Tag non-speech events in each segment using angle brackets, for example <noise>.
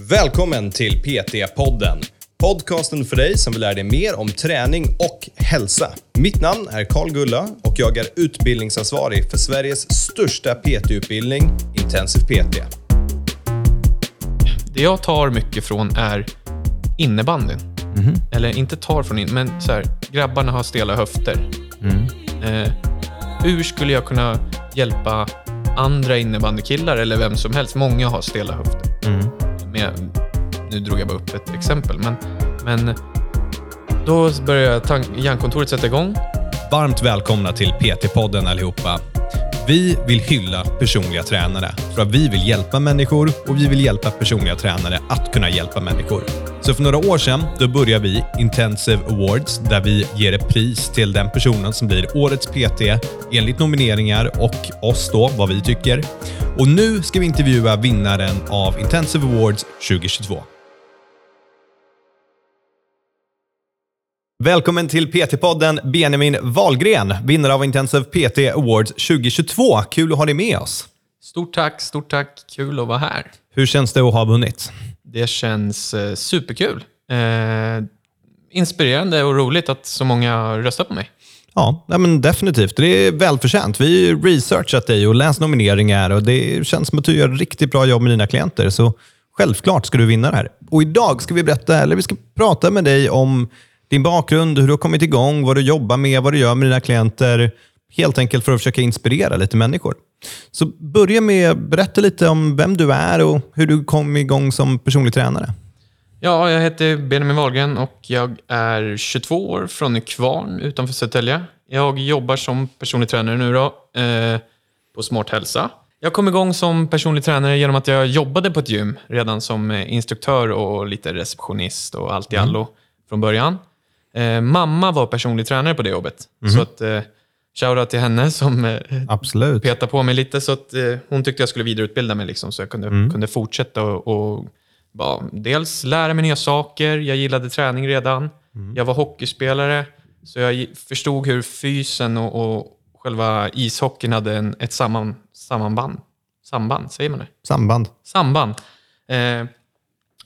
Välkommen till PT-podden. Podcasten för dig som vill lära dig mer om träning och hälsa. Mitt namn är Karl Gulla och jag är utbildningsansvarig för Sveriges största PT-utbildning, Intensiv PT. Det jag tar mycket från är innebandyn. Eller inte tar från in, men så här, grabbarna har stela höfter. Eh, hur skulle jag kunna hjälpa andra innebandykillar eller vem som helst? Många har stela höfter. Med, nu drog jag bara upp ett exempel, men, men då börjar hjärnkontoret sätta igång. Varmt välkomna till PT-podden allihopa. Vi vill hylla personliga tränare för att vi vill hjälpa människor och vi vill hjälpa personliga tränare att kunna hjälpa människor. Så för några år sedan då började vi Intensive Awards där vi ger ett pris till den personen som blir årets PT enligt nomineringar och oss då, vad vi tycker. Och nu ska vi intervjua vinnaren av Intensive Awards 2022. Välkommen till PT-podden Benjamin Wahlgren, vinnare av Intensive PT Awards 2022. Kul att ha dig med oss. Stort tack, stort tack. Kul att vara här. Hur känns det att ha vunnit? Det känns eh, superkul. Eh, inspirerande och roligt att så många röstar på mig. Ja, men definitivt. Det är välförtjänt. Vi har researchat dig och läst nomineringar och det känns som att du gör ett riktigt bra jobb med dina klienter. Så självklart ska du vinna det här. Och idag ska vi berätta, eller vi ska prata med dig om din bakgrund, hur du har kommit igång, vad du jobbar med, vad du gör med dina klienter. Helt enkelt för att försöka inspirera lite människor. Så börja med att berätta lite om vem du är och hur du kom igång som personlig tränare. Ja, jag heter Benjamin Wahlgren och jag är 22 år från Nykvarn utanför Södertälje. Jag jobbar som personlig tränare nu då, eh, på Smart Hälsa. Jag kom igång som personlig tränare genom att jag jobbade på ett gym redan som eh, instruktör och lite receptionist och allt i allo från början. Eh, mamma var personlig tränare på det jobbet. Så att, eh, shoutout till henne som eh, Absolut. petade på mig lite. Så att, eh, hon tyckte jag skulle vidareutbilda mig liksom, så jag kunde, kunde fortsätta och, och bara, dels lära mig nya saker. Jag gillade träning redan. Jag var hockeyspelare, så jag förstod hur fysen och, och själva ishockeyn hade en, ett samman, sammanband. Samband, säger man det? Samband. Samband. Eh,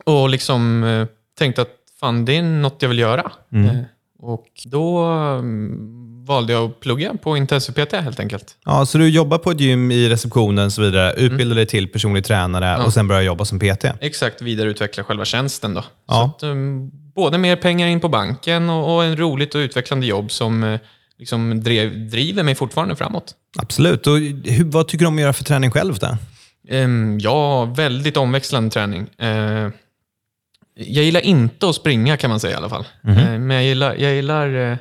och liksom eh, tänkte att fan, det är något jag vill göra. Eh, och då mm, valde jag att plugga på intensiv PT helt enkelt. Ja, så du jobbar på ett gym i receptionen och så vidare, utbildar dig till personlig tränare och sen börjar jobba som PT. Exakt, vidareutveckla själva tjänsten då. Ja. Att, um, både mer pengar in på banken och, och en roligt och utvecklande jobb som eh, liksom drev, driver mig fortfarande framåt. Absolut. Och hur, vad tycker du om att göra för träning själv? Då? Um, ja, väldigt omväxlande träning. Eh, jag gillar inte att springa kan man säga i alla fall. Eh, men jag gillar, jag gillar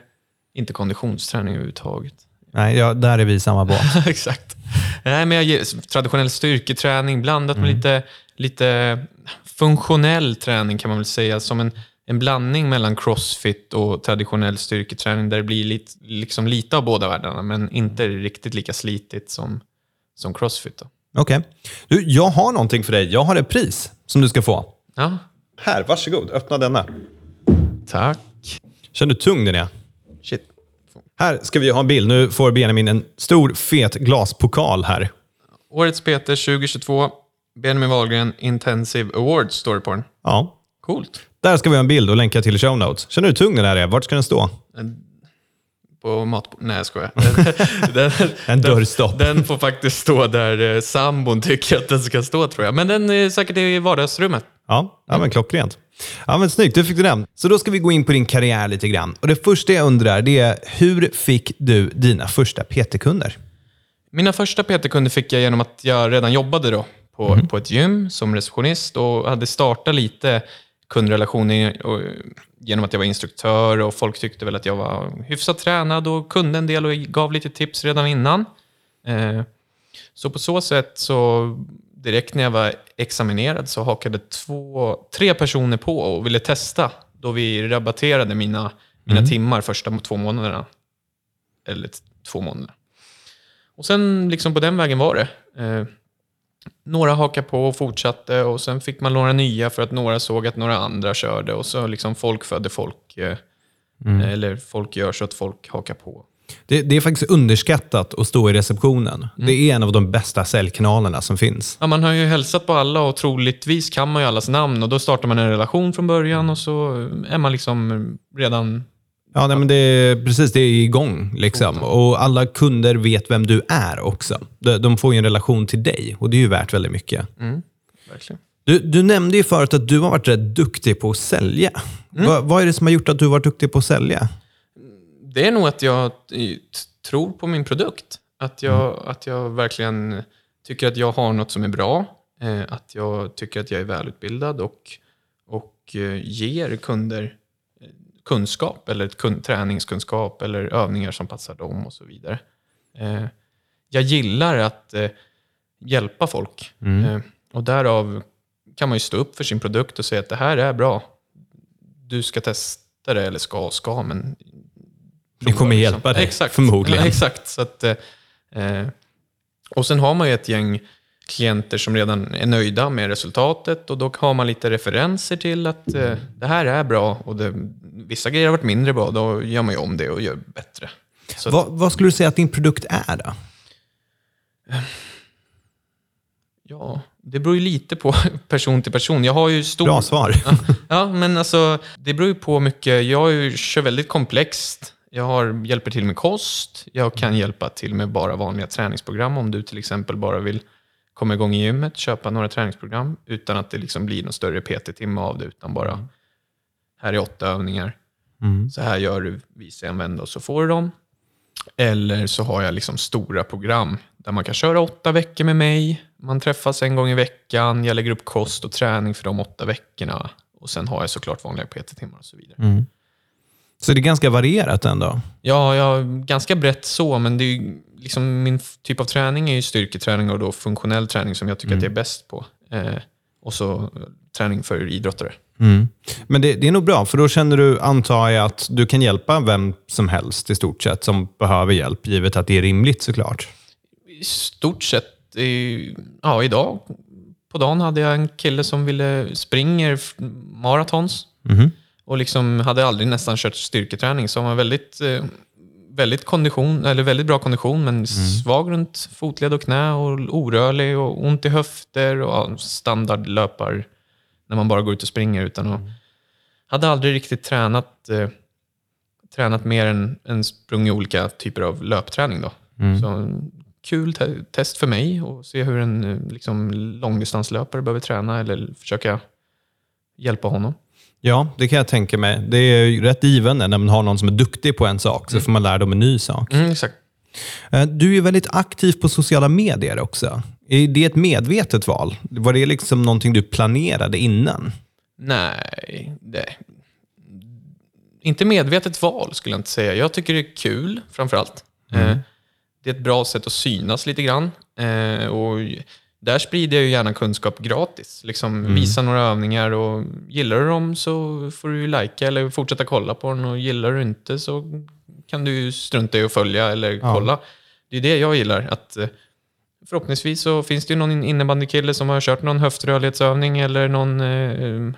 inte konditionsträning överhuvudtaget. Nej, ja, där är vi i samma båt. <laughs> Exakt. Nej, men jag ger traditionell styrketräning blandat med lite, lite funktionell träning kan man väl säga. Som en, en blandning mellan crossfit och traditionell styrketräning där det blir lite, liksom lite av båda världarna men inte riktigt lika slitigt som, som crossfit. Okej. Du, jag har någonting för dig. Jag har ett pris som du ska få. Ja, Här, varsågod. Öppna denna. tack. Känner du hur tung den är? Shit. Här ska vi ha en bild. Nu får Benjamin en stor fet glaspokal här. Årets PT 2022, Benjamin Wahlgren Intensive Awards står det på den. Ja. Coolt. Där ska vi ha en bild och länka till show notes. Känner du hur tung den här är? Vart ska den stå? På mat... Nej, jag skojar. <laughs> Den, den, En dörrstopp. Den får faktiskt stå där eh, sambon tycker att den ska stå tror jag. Men den är säkert i vardagsrummet. Ja, ja men klockrent. Ja, men snyggt, du fick du den. Så då ska vi gå in på din karriär lite grann. Och det första jag undrar det är, hur fick du dina första PT-kunder? Mina första PT-kunder fick jag genom att jag redan jobbade då på, på ett gym som receptionist och hade startat lite kundrelationer och, genom att jag var instruktör och folk tyckte väl att jag var hyfsat tränad och kunde en del och gav lite tips redan innan. Eh, så på så sätt så direkt när jag var examinerad så hakade två, tre personer på och ville testa då vi rabatterade mina, mina timmar första två månaderna. Eller två månader. Och sen liksom på den vägen var det. Eh, några hakade på och fortsatte och sen fick man några nya för att några såg att några andra körde och så liksom folk födde folk. Eh, Eller folk gör så att folk hakar på. Det, det är faktiskt underskattat att stå i receptionen. Det är en av de bästa säljkanalerna som finns. Ja, man har ju hälsat på alla och troligtvis kan man ju allas namn och då startar man en relation från början och så är man liksom redan... Ja, nej, men det är, precis. Det är igång. Liksom. Och alla kunder vet vem du är också. De, de får ju en relation till dig och det är ju värt väldigt mycket. Verkligen. Du, du nämnde ju förut att du har varit rätt duktig på att sälja. Va, vad är det som har gjort att du har varit duktig på att sälja? Det är nog att jag tror på min produkt. Att jag, att jag verkligen tycker att jag har något som är bra. Eh, att jag tycker att jag är välutbildad och, och eh, ger kunder eh, kunskap eller kun, träningskunskap eller övningar som passar dem och så vidare. Jag gillar att hjälpa folk. Eh, och därav kan man ju stå upp för sin produkt och säga att det här är bra. Du ska testa det, eller ska och ska, men Det kommer liksom. hjälpa dig, exakt. förmodligen. Ja, exakt. Så att, eh, eh, och sen har man ju ett gäng klienter som redan är nöjda med resultatet och då har man lite referenser till att eh, det här är bra och det, vissa grejer har varit mindre bra, då gör man ju om det och gör bättre. Vad, vad skulle du säga att din produkt är då? ja, det beror ju lite på <laughs> person till person. Jag har ju stor... Bra svar. Ja, men alltså det beror ju på mycket. Jag kör väldigt komplext. Jag har, hjälper till med kost. Jag kan hjälpa till med bara vanliga träningsprogram. Om du till exempel bara vill komma igång i gymmet, köpa några träningsprogram utan att det liksom blir någon större PT-timme av det, utan bara här är åtta övningar. Så här gör du, visa en vända och så får du dem. Eller så har jag liksom stora program där man kan köra åtta veckor med mig. Man träffas en gång i veckan. Jag lägger upp kost och träning för de åtta veckorna. Och sen har jag såklart vanliga PT-timmar och så vidare. Så det är ganska varierat ändå. Ja, jag ganska brett så, men det är ju liksom, min typ av träning är ju styrketräning och då funktionell träning som jag tycker att jag är bäst på. Eh, och så eh, träning för idrottare. Men det, det är nog bra, för då känner du, antar jag, att du kan hjälpa vem som helst i stort sett som behöver hjälp, givet att det är rimligt såklart. I stort sett, eh, ja idag på dagen hade jag en kille som ville springer f- maratons. Och liksom hade aldrig nästan kört styrketräning, så han var väldigt, eh, väldigt, kondition, eller väldigt bra kondition, men svag runt fotled och knä och orörlig och ont i höfter och ja, standardlöpar när man bara går ut och springer utan att... Hade aldrig riktigt tränat, eh, tränat mer än, än sprungit olika typer av löpträning. Då. Så en kul te- test för mig att se hur en eh, liksom, långdistanslöpare behöver träna eller försöka hjälpa honom. Ja, det kan jag tänka mig. Det är ju rätt givande när man har någon som är duktig på en sak, så får man lära dem en ny sak. Mm, exakt. Eh, Du är väldigt aktiv på sociala medier också. Är det ett medvetet val? Var det liksom någonting du planerade innan? Nej, det, inte medvetet val skulle jag inte säga. Jag tycker det är kul framför allt. Eh, det är ett bra sätt att synas lite grann. Eh, och där sprider jag ju gärna kunskap gratis. Liksom Visa några övningar och gillar du dem så får du likea eller fortsätta kolla på den och gillar du inte så kan du strunta i att följa eller kolla. Det är det jag gillar. att eh, Förhoppningsvis så finns det ju någon innebandykille som har kört någon höftrörlighetsövning eller någon eh,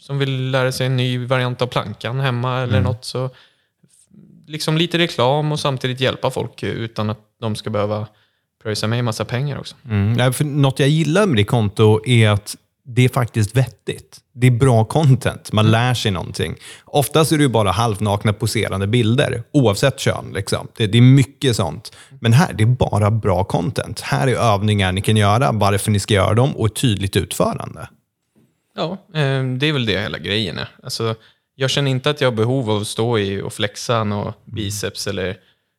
som vill lära sig en ny variant av plankan hemma eller något. Så liksom lite reklam och samtidigt hjälpa folk utan att de ska behöva pröjsa mig en massa pengar också. Mm. Nej, för något jag gillar med ditt konto är att det är faktiskt vettigt. Det är bra content. Man lär sig någonting. Oftast är det bara halvnakna poserande bilder, oavsett kön. Liksom. Det, det är mycket sånt. Men här, det är bara bra content. Här är övningar ni kan göra, varför ni ska göra dem och ett tydligt utförande. Ja, eh, det är väl det hela grejen är. Alltså, jag känner inte att jag har behov av att stå i och flexa någon biceps eller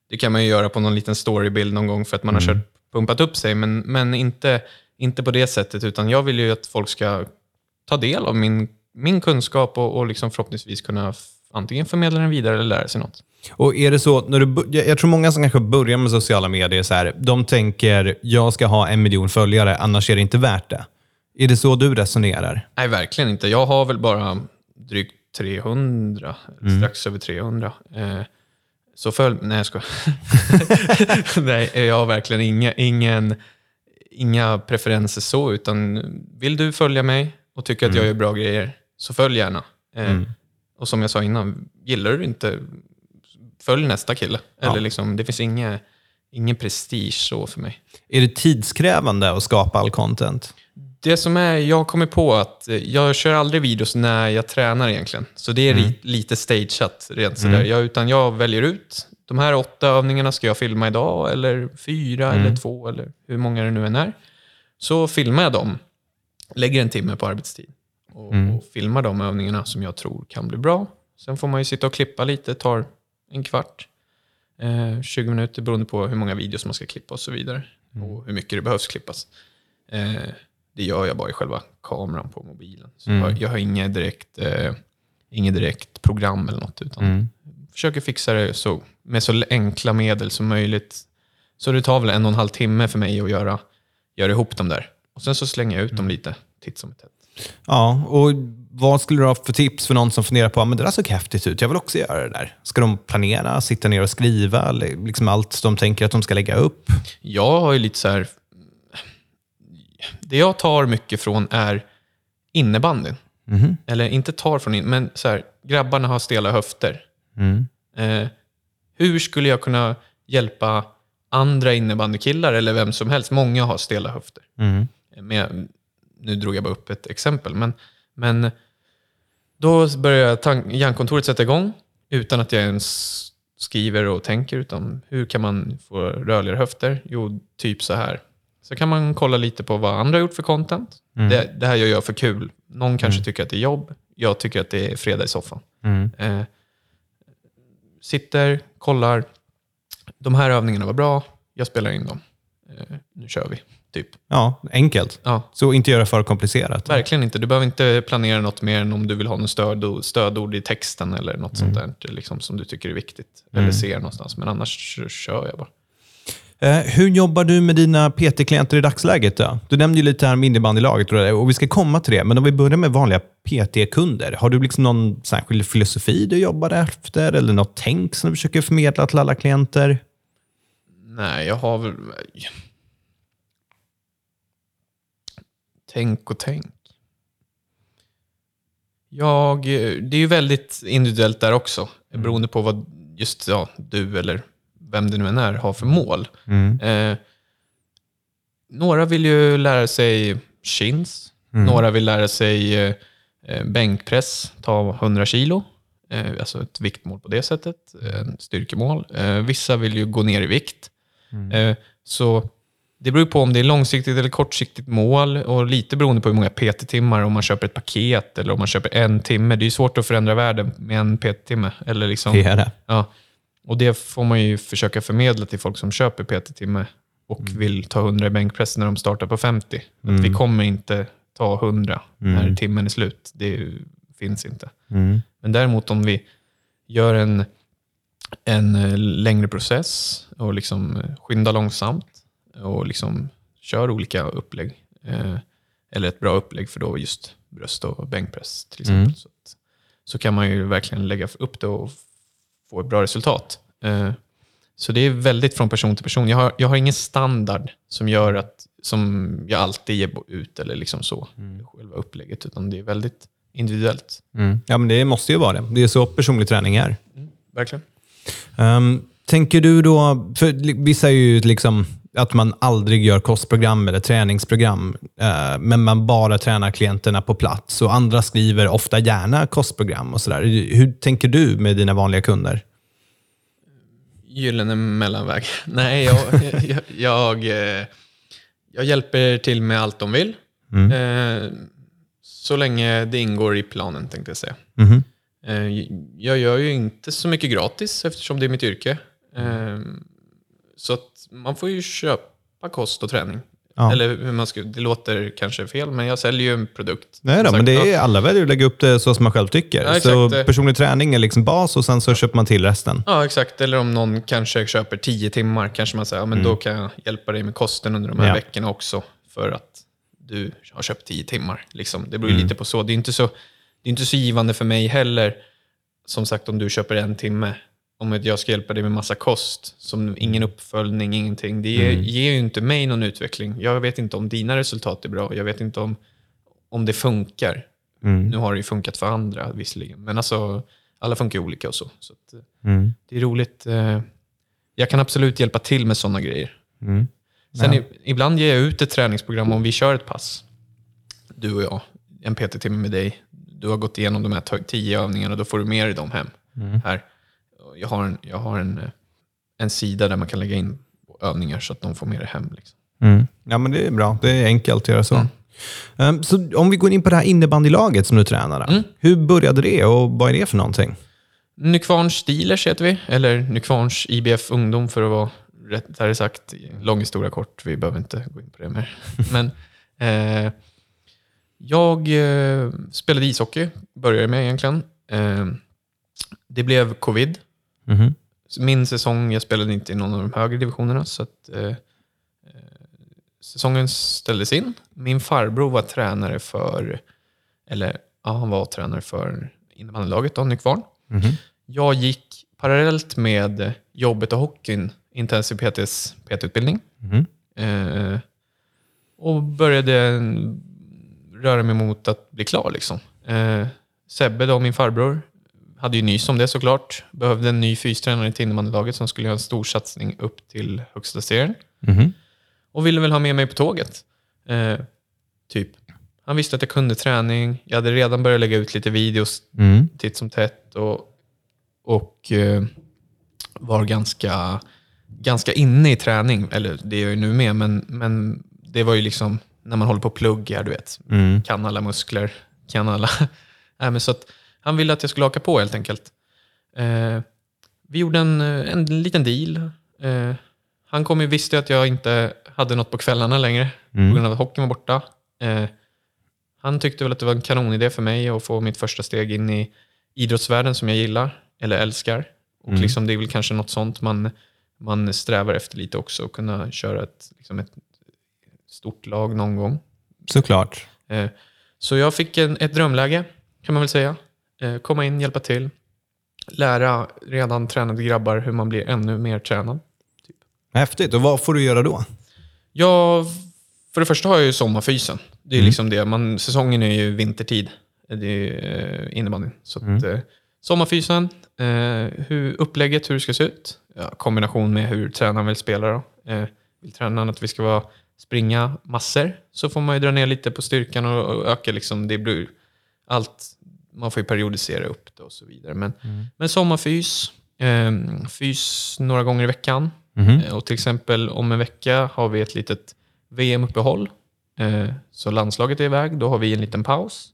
det kan man ju göra på någon liten storybild någon gång för att man har kört, pumpat upp sig, men, men inte, inte på det sättet, utan jag vill ju att folk ska ta del av min, min kunskap och, och liksom förhoppningsvis kunna antingen förmedla den vidare eller lära sig något. Och är det så, när du, jag tror många som kanske börjar med sociala medier, så här, de tänker jag ska ha en miljon följare, annars är det inte värt det. Är det så du resonerar? Nej, verkligen inte. Jag har väl bara drygt 300, eller strax över 300. Eh, så följ... Nej, jag skojar. <laughs> Nej, jag har verkligen inga, ingen, inga preferenser så, utan vill du följa mig och tycker att jag gör bra grejer, så följ gärna. Eh, Och som jag sa innan, gillar du inte, följ nästa kille. Ja. Eller liksom, det finns inga, ingen prestige så för mig. Är det tidskrävande att skapa all content? Det som är, jag har kommit på att eh, jag kör aldrig videos när jag tränar egentligen. Så det är Mm. lite stageat rent sådär. Jag, utan jag väljer ut, de här åtta övningarna ska jag filma idag, eller fyra, Mm. eller två, eller hur många det nu än är. Så filmar jag dem, lägger en timme på arbetstid och, Mm. och filmar de övningarna som jag tror kan bli bra. Sen får man ju sitta och klippa lite, tar en kvart, eh, 20 minuter beroende på hur många videos man ska klippa och så vidare. Mm. Och hur mycket det behövs klippas. Eh, det gör jag bara i själva kameran på mobilen. Så Mm. jag, jag har inget direkt, eh, inget direkt program eller något. Utan Mm. försöker fixa det så, med så enkla medel som möjligt. Så det tar väl en och en halv timme för mig att göra, göra ihop dem där. Och sen så slänger jag ut Mm. dem lite titt som tätt. Ja, och vad skulle du ha för tips för någon som funderar på att det där såg häftigt ut, jag vill också göra det där? Ska de planera, sitta ner och skriva, eller liksom allt de tänker att de ska lägga upp? Jag har ju lite så här... Det jag tar mycket från är innebandyn. Mhm. Eller inte tar från in, men så här, grabbarna har stela höfter. Mm. Eh, hur skulle jag kunna hjälpa andra innebandykillar eller vem som helst? Många har stela höfter. Mm. Men, nu drog jag bara upp ett exempel. Men, men då börjar hjärnkontoret sätta igång utan att jag ens skriver och tänker. Utan hur kan man få rörligare höfter? Jo, typ så här. Så kan man kolla lite på vad andra har gjort för content. Det, det här gör jag för kul. Någon kanske tycker att det är jobb. Jag tycker att det är fredag i soffan. Mm. Eh, sitter, kollar. De här övningarna var bra. Jag spelar in dem. Eh, nu kör vi. Typ. Ja, enkelt. Ja, Så inte göra för komplicerat. verkligen inte. Du behöver inte planera något mer än om du vill ha något stödord, stödord i texten eller något sånt där liksom, som du tycker är viktigt. Eller ser någonstans. Men annars så kör jag bara. Eh, hur jobbar du med dina PT-klienter i dagsläget? Då? Du nämnde ju lite här med innebandylaget och, och vi ska komma till det. Men om vi börjar med vanliga PT-kunder. Har du liksom någon särskild filosofi du jobbar efter? Eller något tänk som du försöker förmedla till alla klienter? Nej, jag har väl... Tänk och tänk. Jag, det är ju väldigt individuellt där också. Beroende på vad just ja, du eller vem det nu än är har för mål. Eh, några vill ju lära sig chins. Några vill lära sig eh, eh, bänkpress, ta 100 kilo. Eh, alltså ett viktmål på det sättet. Eh, styrkemål. Vissa vill ju gå ner i vikt. Eh, så det beror på om det är långsiktigt eller kortsiktigt mål och lite beroende på hur många PT-timmar, om man köper ett paket eller om man köper en timme. Det är ju svårt att förändra världen med en PT-timme. Eller liksom, Det är det. Ja, och det får man ju försöka förmedla till folk som köper PT-timme och vill ta 100 i bänkpress när de startar på 50. Att vi kommer inte ta 100 när timmen är slut. Det finns inte. Mm. Men däremot om vi gör en, en eh, längre process och liksom eh, skyndar långsamt och liksom kör olika upplägg. Eh, eller ett bra upplägg för då just bröst och bänkpress till exempel. Så, att, så kan man ju verkligen lägga upp det och få ett bra resultat. Eh, så det är väldigt från person till person. Jag har, jag har ingen standard som gör att som jag alltid ger ut eller liksom så, själva upplägget, utan det är väldigt individuellt. Mm. Ja, men det måste ju vara det. Det är så personlig träning är. Verkligen. Ehm, tänker du då, för vissa är ju liksom att man aldrig gör kostprogram eller träningsprogram, eh, men man bara tränar klienterna på plats. Och andra skriver ofta gärna kostprogram och sådär. Hur tänker du med dina vanliga kunder? Gyllene mellanväg. <laughs> Nej, jag, jag, jag, eh, jag hjälper till med allt de vill. Eh, Så länge det ingår i planen, tänkte jag säga. Eh, Jag gör ju inte så mycket gratis eftersom det är mitt yrke. Så att man får ju köpa kost och träning. Ja. Eller hur man ska, det låter kanske fel, men jag säljer ju en produkt. Nej då, men det är, alla väljer att lägga upp det så som man själv tycker. Ja, så personlig träning är liksom bas och sen så köper man till resten. Ja, exakt. Eller om någon kanske köper tio timmar, kanske man säger, ja, men då kan jag hjälpa dig med kosten under de här Ja. veckorna också, för att du har köpt tio timmar. Liksom. Det beror ju lite på så. Det är inte så. Det är inte så givande för mig heller, som sagt, om du köper en timme, om att jag ska hjälpa dig med massa kost, som ingen uppföljning, ingenting. Det ger, ger ju inte mig någon utveckling. Jag vet inte om dina resultat är bra. Jag vet inte om, om det funkar. Nu har det ju funkat för andra visserligen, men alltså alla funkar olika och så. så att, eh, Mm. det är roligt. Eh, jag kan absolut hjälpa till med sådana grejer. Mm. Sen Ja. ibland ger jag ut ett träningsprogram om vi kör ett pass. Du och jag, en PT-timme med dig. Du har gått igenom de här tio övningarna, då får du med dig dem hem. Mm. Här. Jag har, en, jag har en, eh, en sida där man kan lägga in övningar så att de får med det hem. Liksom. Mm. Ja, men det är bra. Det är enkelt att göra så. Mm. Um, så om vi går in på det här innebandylaget som du tränar. då. Mm. Hur började det och vad är det för någonting? Nykvarns Steelers heter vi, eller Nykvarns IBF Ungdom för att vara rättare sagt. Lång historia kort, vi behöver inte gå in på det mer. <laughs> Men eh, jag eh, spelade ishockey, började med egentligen. Eh, det blev covid. Mhm. Min säsong, jag spelade inte i någon av de högre divisionerna, så att, eh, eh, säsongen ställdes in. Min farbror var tränare för, eller ja, han var tränare för innebandylaget då, Nykvarn. Mhm. Jag gick parallellt med jobbet och hockeyn, intensiv PTs PT-utbildning. Mhm. Eh, och började röra mig mot att bli klar. Liksom. Eh, Sebbe, då, min farbror, hade ju nys om det såklart. Behövde en ny fystränare till innebandylaget som skulle göra en stor satsning upp till högsta serien. Mhm. Och ville väl ha med mig på tåget. Eh, typ. Han visste att jag kunde träning. Jag hade redan börjat lägga ut lite videos Mm. titt som tätt och, och eh, var ganska, ganska inne i träning. Eller det är jag ju nu med, men, men det var ju liksom när man håller på och pluggar, du vet. Mm. Kan alla muskler, kan alla... <laughs> Nej, men så att han ville att jag skulle haka på helt enkelt. Eh, vi gjorde en, eh, en liten deal. Eh, han kom ju visste att jag inte hade något på kvällarna längre Mm. på grund av att hockeyn var borta. Eh, han tyckte väl att det var en kanonidé för mig att få mitt första steg in i idrottsvärlden som jag gillar, eller älskar. Och Mm. liksom, det är väl kanske något sånt man, man strävar efter lite också, att kunna köra ett, liksom ett stort lag någon gång. Såklart. Eh, så jag fick en, ett drömläge, kan man väl säga. Eh, komma in, hjälpa till, lära redan tränade grabbar hur man blir ännu mer tränad. Häftigt. Och vad får du göra då? Ja, för det första har jag ju sommarfysen. Det är Mm. liksom det. Man, säsongen är ju vintertid. Det är eh, innebandyn. Så att, eh, sommarfysen, eh, hur, upplägget, hur det ska se ut. Ja, kombination med hur tränaren vill spela. Då. Eh, vill tränaren att vi ska vara, springa massor så får man ju dra ner lite på styrkan och, och öka. Liksom, det blir allt, man får ju periodisera upp det och så vidare. Men, men sommarfys, eh, fys några gånger i veckan. Eh, Och till exempel om en vecka har vi ett litet VM-uppehåll. Eh, Så landslaget är iväg, då har vi en liten paus.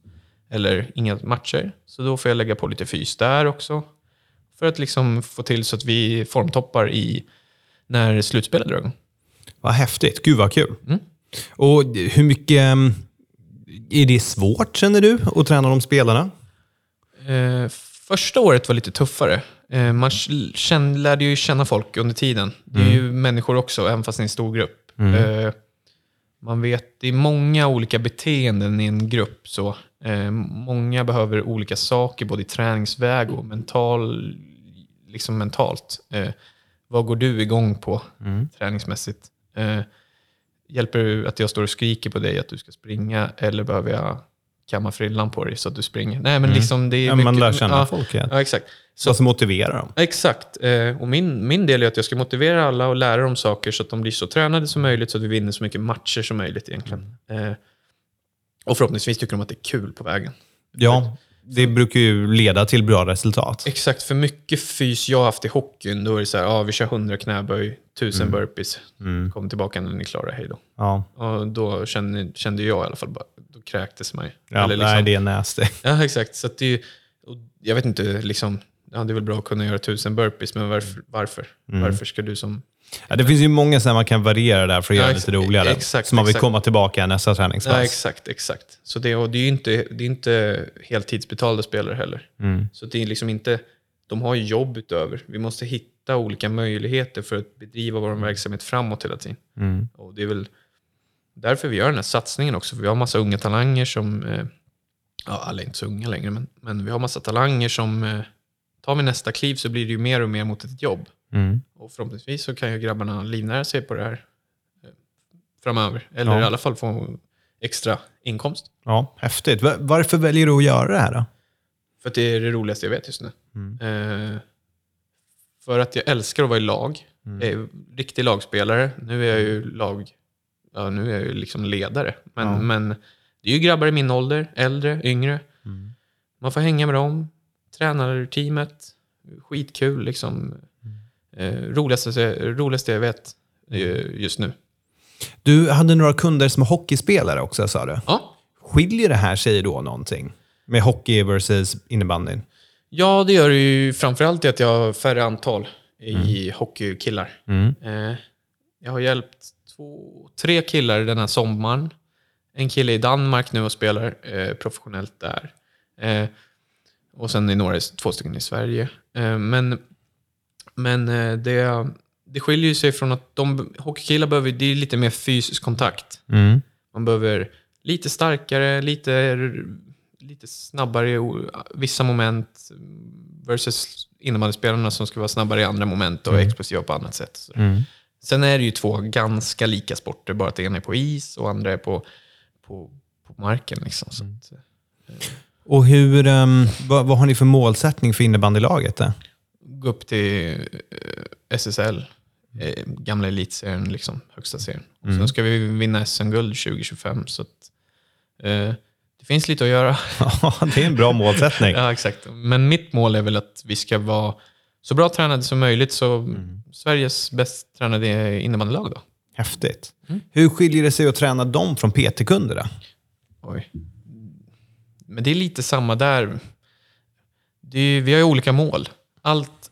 Eller inga matcher. Så då får jag lägga på lite fys där också. För att liksom få till så att vi formtoppar i när slutspelet drar igång. Vad häftigt. Gud vad kul. Mm. Och hur mycket... mm, Är det svårt, känner du, att träna de spelarna? Eh, första året var lite tuffare. Eh, man kände, lärde ju känna folk under tiden. Det är ju människor också, även fast det är en stor grupp. Eh, man vet, det är många olika beteenden i en grupp. Så, eh, många behöver olika saker, både i träningsväg och mental, liksom mentalt. Eh, vad går du igång på träningsmässigt? Eh, hjälper det att jag står och skriker på dig att du ska springa eller behöver jag kamma frillan på dig så att du springer? Nej, men liksom det är Ja, man mycket- lär känna ja, folk. Ja. Ja, exakt. Så, Vad som motiverar dem. exakt. Eh, och min, min del är att jag ska motivera alla och lära dem saker så att de blir så tränade som möjligt så att vi vinner så mycket matcher som möjligt egentligen. Eh, och förhoppningsvis tycker de att det är kul på vägen. Ja, det brukar ju leda till bra resultat. Exakt, för mycket fys jag har haft i hockeyn, då är det så här, ja, vi kör 100 knäböj, 1000 burpees, kom tillbaka när ni är klara, hej då. Ja, Och då kände, kände jag i alla fall, bara, då kräktes man ju. ja Eller nej, det är nasty. <laughs> Ja, exakt. Så det är, jag vet inte, liksom, ja, det är väl bra att kunna göra 1000 burpees, men varför? Varför, varför ska du som... Ja, det finns ju många sätt man kan variera där för att Ja, göra det lite roligare. exakt, så man vill exakt. komma tillbaka nästa träningspass. Ja, exakt, exakt. Så det, och det är ju inte, det är inte heltidsbetalda spelare heller. Mm. Så det är liksom inte, de har ju jobb utöver. Vi måste hitta olika möjligheter för att bedriva vår verksamhet framåt hela tiden. Mm. Och det är väl därför vi gör den här satsningen också. För vi har massa unga talanger som, eh, ja alla är inte så unga längre, men, men vi har massa talanger som, eh, tar vi nästa kliv så blir det ju mer och mer mot ett jobb. Mm. Och förhoppningsvis så kan ju grabbarna livnära sig på det här eh, framöver. Eller Ja. i alla fall få extra inkomst. Ja, häftigt. Va- Varför väljer du att göra det här då? För att det är det roligaste jag vet just nu. Eh, för att jag älskar att vara i lag. Jag är riktig lagspelare. Nu är jag ju lag... Ja, nu är jag ju liksom ledare. Men, men det är ju grabbar i min ålder, äldre, yngre. Man får hänga med dem, tränarteamet. Skitkul liksom. Eh, roligaste, roligaste jag vet just nu. Du hade några kunder som är hockeyspelare också, sa du. Ja, Skiljer det här sig då någonting? Med hockey versus innebandyn? Ja, det gör det ju framförallt i att jag har färre antal i hockeykillar. Eh, jag har hjälpt två, tre killar den här sommaren. En kille i Danmark nu och spelar eh, professionellt där. Och sen är några, två stycken i Sverige. Men men eh, det, det skiljer sig från att de hockeykillar behöver, det är lite mer fysisk kontakt. Man behöver lite starkare, lite, lite snabbare i vissa moment versus innebandyspelarna som ska vara snabbare i andra moment och explosiva på annat sätt. Så. Sen är det ju två ganska lika sporter, bara att ena är på is och andra är på, på, på marken. Liksom. Så att, eh, Och hur, ehm, vad, vad har ni för målsättning för innebandylaget? Då? Gå upp till eh, SSL, eh, gamla elitserien, liksom, högsta serien. Och Sen ska vi vinna SM-guld 2025. Så att, eh, det finns lite att göra. <laughs> Ja, det är en bra målsättning. <laughs> ja, exakt. Men mitt mål är väl att vi ska vara så bra tränade som möjligt. Så Sveriges bäst tränade innebandylag då. Häftigt. Hur skiljer det sig att träna dem från PT-kunder? Oj. Men det är lite samma där. Är, vi har ju olika mål. Allt,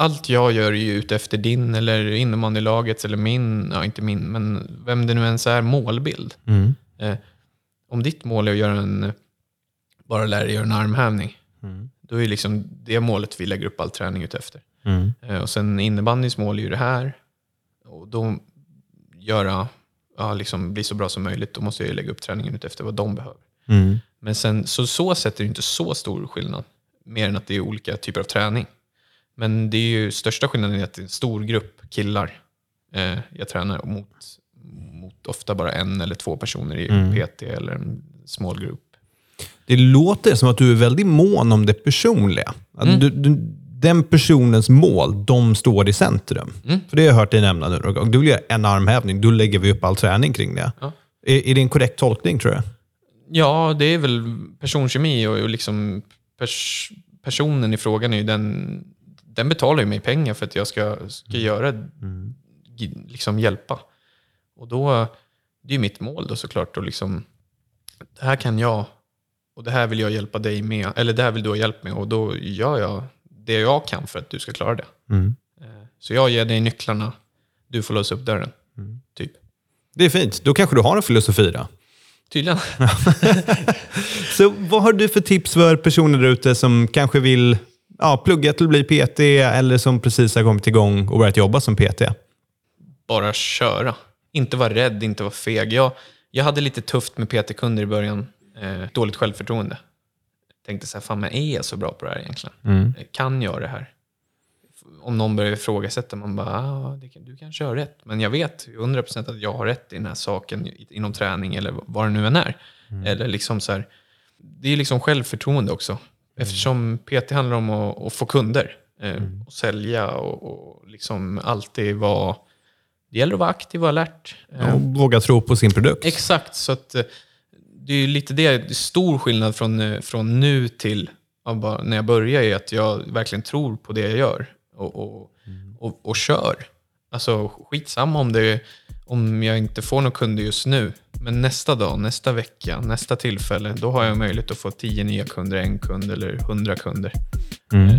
allt jag gör är ju ute efter din eller innebandylagets eller min, ja inte min, men vem det nu ens är, målbild. Eh, om ditt mål är att göra en, bara lära dig göra en armhävning, då är liksom det målet vi lägger upp all träning ut efter. Eh, och sen innebandyns mål är ju det här. Och då göra, ja, liksom bli så bra som möjligt, då måste jag ju lägga upp träningen ut efter vad de behöver. Men sen, så, så sätt är det inte så stor skillnad, mer än att det är olika typer av träning. Men det är ju största skillnaden är att det är en stor grupp killar eh, jag tränar mot, mot ofta bara en eller två personer i PT eller en smal grupp. Det låter som att du är väldigt mån om det personliga. Att du, du, den personens mål, de står i centrum. För det har jag hört dig nämna nu. Du vill göra en armhävning, då lägger vi upp all träning kring det. Ja. Är, är det en korrekt tolkning tror jag? Ja, det är väl personkemi och, och liksom pers, personen i frågan är ju den, den betalar ju mig pengar för att jag ska, ska göra, gi- liksom hjälpa. Och då, det är ju mitt mål då såklart att liksom, det här kan jag och det här vill jag hjälpa dig med, eller det här vill du ha hjälp med och då gör jag det jag kan för att du ska klara det. Eh, Så jag ger dig nycklarna, du får låsa upp dörren. Typ. Det är fint. Då kanske du har en filosofi då. Tydligen. <laughs> Så vad har du för tips för personer där ute som kanske vill ja, plugga till att bli PT eller som precis har kommit igång och börjat jobba som PT? bara köra. Inte vara rädd, inte vara feg. Jag, jag hade lite tufft med PT-kunder i början. Eh, dåligt självförtroende. Tänkte så här, fan men är jag så bra på det här egentligen? Eh, Kan jag det här? Om någon börjar ifrågasätta, man bara, ah, kan, du kanske har rätt. Men jag vet 100% att jag har rätt i den här saken inom träning eller vad det nu än är. Eller liksom så här, det är liksom självförtroende också. Eftersom PT handlar om att, att få kunder. Eh, och sälja och, och liksom alltid vara... Det gäller att vara aktiv och alert. Eh, Och våga tro på sin produkt. Exakt, så att eh, det är lite det, det är stor skillnad från, från nu till bara när jag började är att jag verkligen tror på det jag gör och, och, och, och kör. Alltså skitsamma om, det, om jag inte får några kunder just nu, men nästa dag, nästa vecka, nästa tillfälle, då har jag möjlighet att få tio nya kunder, en kund eller hundra kunder. Eh,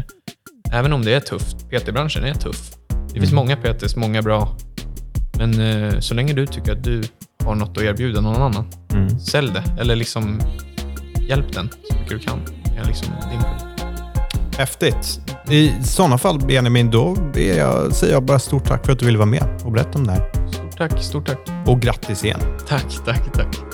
Även om det är tufft, PT-branschen är tuff. Det finns många PTs, många bra. Men eh, så länge du tycker att du har något att erbjuda någon annan, sälj det. Eller liksom hjälp den så mycket du kan. Är liksom din. Häftigt. I sådana fall, Benjamin, då jag, säger jag bara stort tack för att du ville vara med och berätta om det här. Tack, stort tack. Och grattis igen. Tack, tack, tack.